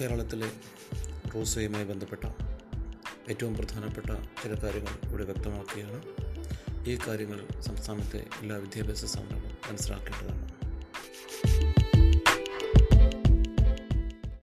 കേരളത്തിലെ റോസയുമായി ബന്ധപ്പെട്ട ഏറ്റവും പ്രധാനപ്പെട്ട ചില കാര്യങ്ങൾ ഇവിടെ വ്യക്തമാക്കുകയാണ്. ഈ കാര്യങ്ങൾ സംസ്ഥാനത്തെ എല്ലാ വിദ്യാഭ്യാസ സ്ഥാപനങ്ങളും മനസ്സിലാക്കേണ്ടതാണ്.